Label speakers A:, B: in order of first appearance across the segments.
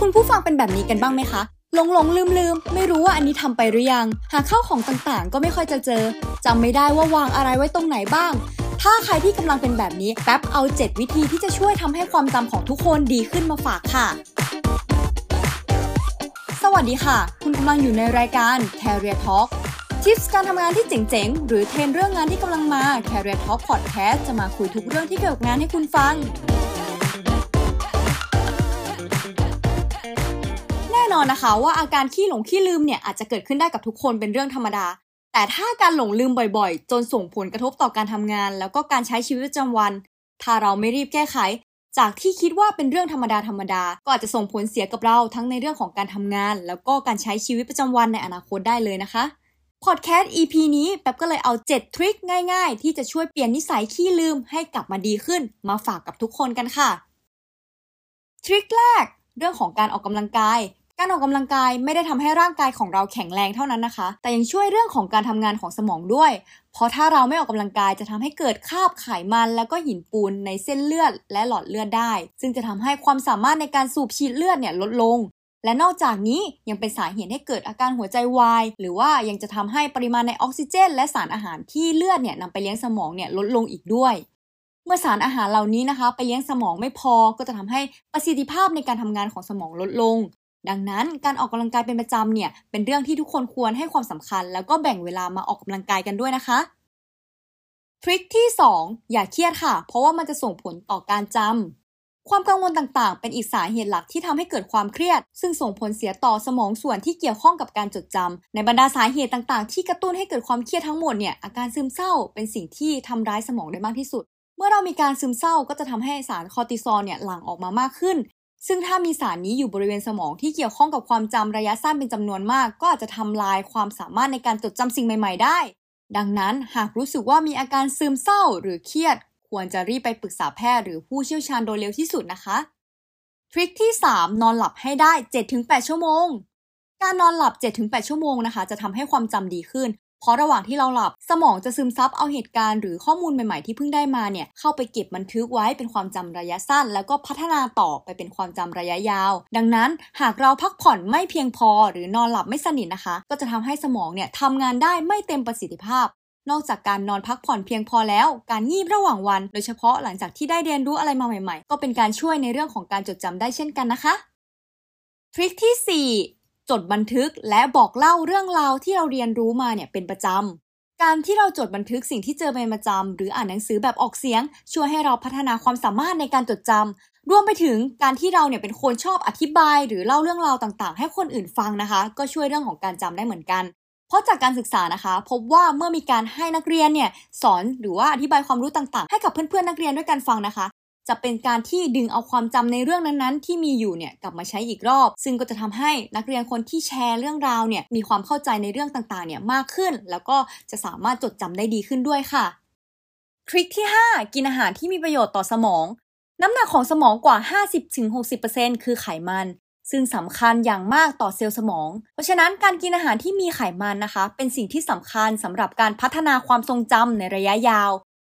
A: คุณผู้ฟังเป็นแบบนี้กันบ้างไหมคะหลงหลงลืมลืมไม่รู้ว่าอันนี้ทำไปหรือยัง หาข้าวของต่างๆ ก็ไม่ค่อยจะเจอจำไม่ได้ว่าวางอะไรไว้ตรงไหนบ้าง ถ้าใครที่กำลังเป็นแบบนี้แป๊บเอา 7 วิธีที่จะช่วยทำให้ความจำของทุกคนดีขึ้นมาฝากค่ะ สวัสดีค่ะ คุณกำลังอยู่ในรายการ Career Talk ทิปส์การทำงานที่เจ๋งๆ หรือเทรนเรื่องงานที่กำลังมา Career Talk Podcast จะมาคุยทุกเรื่องที่เกี่ยวกับงานให้คุณฟัง อนนะคะว่าอาการขี้หลงขี้ลืมเนี่ยอาจจะเกิดขึ้นได้กับทุกคนเป็นเรื่องธรรมดา แต่ถ้าการหลงลืมบ่อยๆ จนส่งผลกระทบต่อการทำงาน แล้วก็การใช้ชีวิตประจำวัน ถ้าเราไม่รีบแก้ไข จากที่คิดว่าเป็นเรื่องธรรมดาธรรมดา ก็อาจจะส่งผลเสียกับเราทั้งในเรื่องของการทำงาน แล้วก็การใช้ชีวิตประจำวันในอนาคตได้เลยนะคะพอดแคสต์ EP นี้แป๊บก็เลยเอา 7 ทริคง่ายๆ ที่จะช่วยเปลี่ยนนิสัยขี้ลืมให้กลับมาดีขึ้น มาฝากกับทุกคนกันค่ะ ทริคแรก เรื่องของการออกกำลังกาย การออกกำลังกายไม่ได้ทำให้ร่างกายของเราแข็งแรงเท่านั้นนะคะ แต่ยังช่วยเรื่องของการทำงานของสมองด้วย เพราะถ้าเราไม่ออกกำลังกายจะทำให้เกิดคราบไขมันแล้วก็หินปูนในเส้นเลือดและหลอดเลือดได้ ซึ่งจะทำให้ความสามารถในการสูบฉีดเลือดเนี่ยลดลง และนอกจากนี้ยังเป็นสาเหตุให้เกิดอาการหัวใจวาย หรือว่ายังจะทำให้ปริมาณในออกซิเจน และสารอาหารที่เลือดเนี่ยนำไปเลี้ยงสมองเนี่ยลดลงอีกด้วยเมื่อสารอาหารเหล่านี้นะคะ ไปเลี้ยงสมองไม่พอก็จะทำให้ประสิทธิภาพในการทำงานของสมองลดลง ดังนั้นการออกกำลังกายเป็นประจำเนี่ยเป็นเรื่องที่ทุกคนควรให้ความสำคัญ แล้วก็แบ่งเวลามาออกกำลังกายกันด้วยนะคะ trick ที่ 2 อย่าเครียดค่ะ เพราะว่ามันจะส่งผลต่อการจำความกังวลต่างๆ เป็นอีกสาเหตุหลักที่ทำให้เกิดความเครียด ซึ่งส่งผลเสียต่อสมองส่วนที่เกี่ยวข้องกับการจดจำในบรรดาสาเหตุต่างๆ ที่กระตุ้นให้เกิดความเครียดทั้งหมดเนี่ยอาการซึมเศร้าเป็นสิ่งที่ทำร้ายสมองได้มากที่สุดเมื่อเรามีการซึมเศร้าก็จะทำให้สารคอร์ติซอลเนี่ยหลั่งออกมามากขึ้น ซึ่งถ้ามีสารนี้อยู่บริเวณสมองที่เกี่ยวข้องกับความจำระยะสั้นเป็นจำนวนมาก ก็อาจจะทำลายความสามารถในการจดจำสิ่งใหม่ ๆ ได้ ดังนั้นหากรู้สึกว่ามีอาการซึมเศร้าหรือเครียด ควรจะรีบไปปรึกษาแพทย์หรือผู้เชี่ยวชาญโดยเร็วที่สุดนะคะทริคที่ 3 นอนหลับให้ได้ 7-8 ชั่วโมง การนอนหลับ 7-8 ชั่วโมงนะคะ จะทำให้ความจำดีขึ้น เพราะระหว่างที่เราหลับสมองจะซึมซับเอาเหตุการณ์หรือข้อมูลใหม่ๆที่เพิ่งได้มาเนี่ยเข้าไปเก็บบันทึกไว้เป็นความจำระยะสั้น แล้วก็พัฒนาต่อไปเป็นความจำระยะยาว ดังนั้นหากเราพักผ่อนไม่เพียงพอ หรือนอนหลับไม่สนิทนะคะ ก็จะทำให้สมองเนี่ยทำงานได้ไม่เต็มประสิทธิภาพนอกจากการนอนพักผ่อนเพียงพอแล้ว การงีบระหว่างวัน โดยเฉพาะหลังจากที่ได้เรียนรู้อะไรมาใหม่ ๆ ก็เป็นการช่วยในเรื่องของการจดจำได้เช่นกันนะคะ ทริคที่ 4 จดบันทึกและบอกเล่าเรื่องราวที่เราเรียนรู้มาเนี่ยเป็นประจำ การที่เราจดบันทึกสิ่งที่เจอเป็นประจำหรืออ่านหนังสือแบบออกเสียง ช่วยให้เราพัฒนาความสามารถในการจดจำรวมไปถึงการที่เราเนี่ยเป็นคนชอบอธิบาย หรือเล่าเรื่องราวต่างๆ ให้คนอื่นฟังนะคะ ก็ช่วยเรื่องของการจำได้เหมือนกันเพราะจากการศึกษานะคะ พบว่าเมื่อมีการให้นักเรียนเนี่ยสอนหรือว่าอธิบายความรู้ต่างๆ ให้กับเพื่อนๆนักเรียนด้วยกันฟังนะคะ จะเป็นการที่ดึงเอาความจำในเรื่องนั้นๆ ที่มีอยู่เนี่ยกลับมาใช้อีกรอบ ซึ่งก็จะทำให้นักเรียนคนที่แชร์เรื่องราวเนี่ยมีความเข้าใจในเรื่องต่างๆเนี่ยมากขึ้น แล้วก็จะสามารถจดจำได้ดีขึ้นด้วยค่ะทริคที่ 5 กินอาหารที่มีประโยชน์ต่อสมอง น้ำหนักของสมองกว่า 50-60%คือไขมันซึ่งสำคัญอย่างมากต่อเซลล์สมอง เพราะฉะนั้นการกินอาหารที่มีไขมันนะคะ เป็นสิ่งที่สำคัญสำหรับการพัฒนาความทรงจำในระยะยาว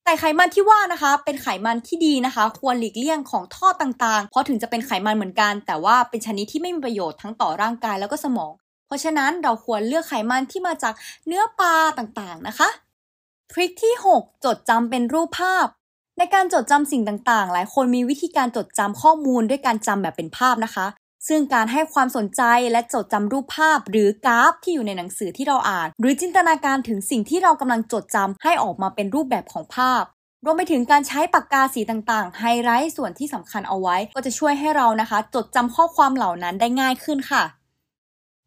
A: แต่ไขมันที่ว่านะคะ เป็นไขมันที่ดีนะคะ ควรหลีกเลี่ยงของท่อต่างๆ เพราะถึงจะเป็นไขมันเหมือนกัน แต่ว่าเป็นชนิดที่ไม่มีประโยชน์ทั้งต่อร่างกายแล้วก็สมอง เพราะฉะนั้นเราควรเลือกไขมันที่มาจากเนื้อปลาต่างๆนะคะทริคที่ 6 จดจำเป็นรูปภาพ ในการจดจำสิ่งต่างๆ หลายคนมีวิธีการจดจำข้อมูลด้วยการจำแบบเป็นภาพนะคะ ซึ่งการให้ความสนใจและจดจำรูปภาพ หรือกราฟที่อยู่ในหนังสือที่เราอ่าน หรือจินตนาการถึงสิ่งที่เรากำลังจดจำให้ออกมาเป็นรูปแบบของภาพ รวมไปถึงการใช้ปากกาสีต่างๆ ไฮไลท์ส่วนที่สำคัญเอาไว้ ก็จะช่วยให้เรานะคะ จดจำข้อความเหล่านั้นได้ง่ายขึ้นค่ะ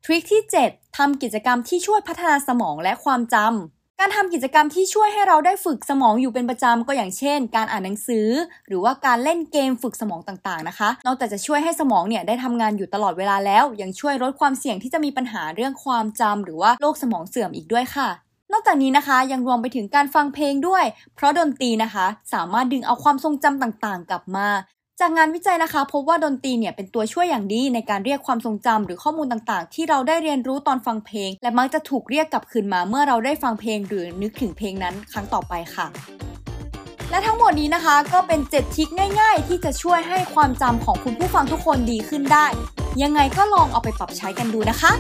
A: ทริคที่ 7ทำกิจกรรมที่ช่วยพัฒนาสมองและความจำ การทำกิจกรรมที่ช่วยให้เราได้ฝึกสมองอยู่เป็นประจำก็อย่างเช่น การอ่านหนังสือ หรือว่าการเล่นเกมฝึกสมองต่างๆนะคะ นอกจากจะช่วยให้สมองเนี่ยได้ทำงานอยู่ตลอดเวลาแล้ว ยังช่วยลดความเสี่ยงที่จะมีปัญหาเรื่องความจำหรือว่าโรคสมองเสื่อมอีกด้วยค่ะนอกจากนี้นะคะยังรวมไปถึงการฟังเพลงด้วย เพราะดนตรีนะคะ สามารถดึงเอาความทรงจำต่างๆ กลับมา จากงานวิจัยนะคะพบว่าดนตรีเนี่ยเป็นตัวช่วยอย่างดีในการเรียกความทรงจำหรือข้อมูลต่างๆ ที่เราได้เรียนรู้ตอนฟังเพลง และมักจะถูกเรียกกลับคืนมาเมื่อเราได้ฟังเพลง หรือนึกถึงเพลงนั้นครั้งต่อไปค่ะ และทั้งหมดนี้นะคะก็เป็น 7 ทิคง่าย ๆ ที่จะช่วยให้ความจำของคุณผู้ฟังทุกคนดีขึ้นได้ ยังไงก็ลองเอาไปปรับใช้กันดูนะคะ